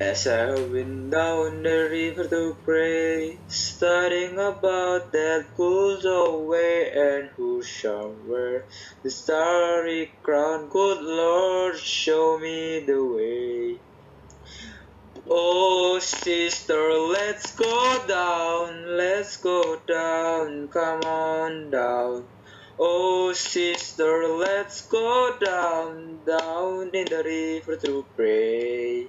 As I went down the river to pray, studying about that goes away and who shall wear the starry crown. Good Lord, show me the way. Oh, sister, let's go down, let's go down, come on down. Oh, sister, let's go down, down in the river to pray.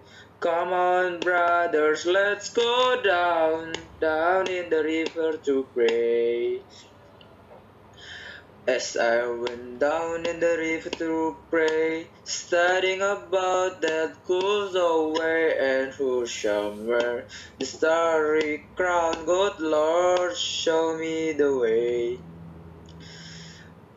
Come on, brothers, let's go down, down in the river to pray. As I went down in the river to pray, studying about that goes away and who shall wear the starry crown. Good Lord, show me the way.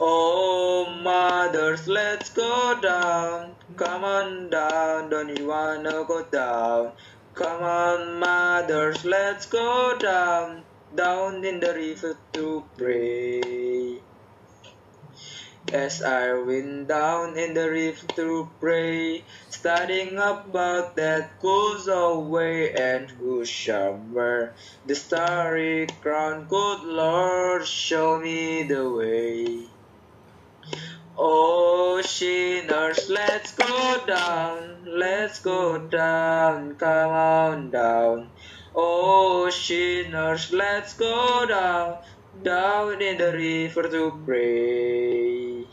Oh, mothers, let's go down. Come on down, don't you wanna go down? Come on, mothers, let's go down, down in the river to pray. As I went down in the river to pray, studying about that goes away and who shall wear the starry crown. Good Lord, show me the way. Oh, sinners, let's go down, let's go down, come on down. Oh, sinners, let's go down, down in the river to pray.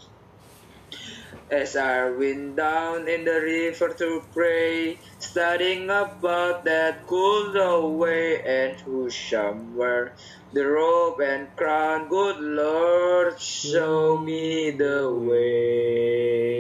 As I went down in the river to pray, studying about that good old way and who wear the robe and crown. Good Lord, show me the way.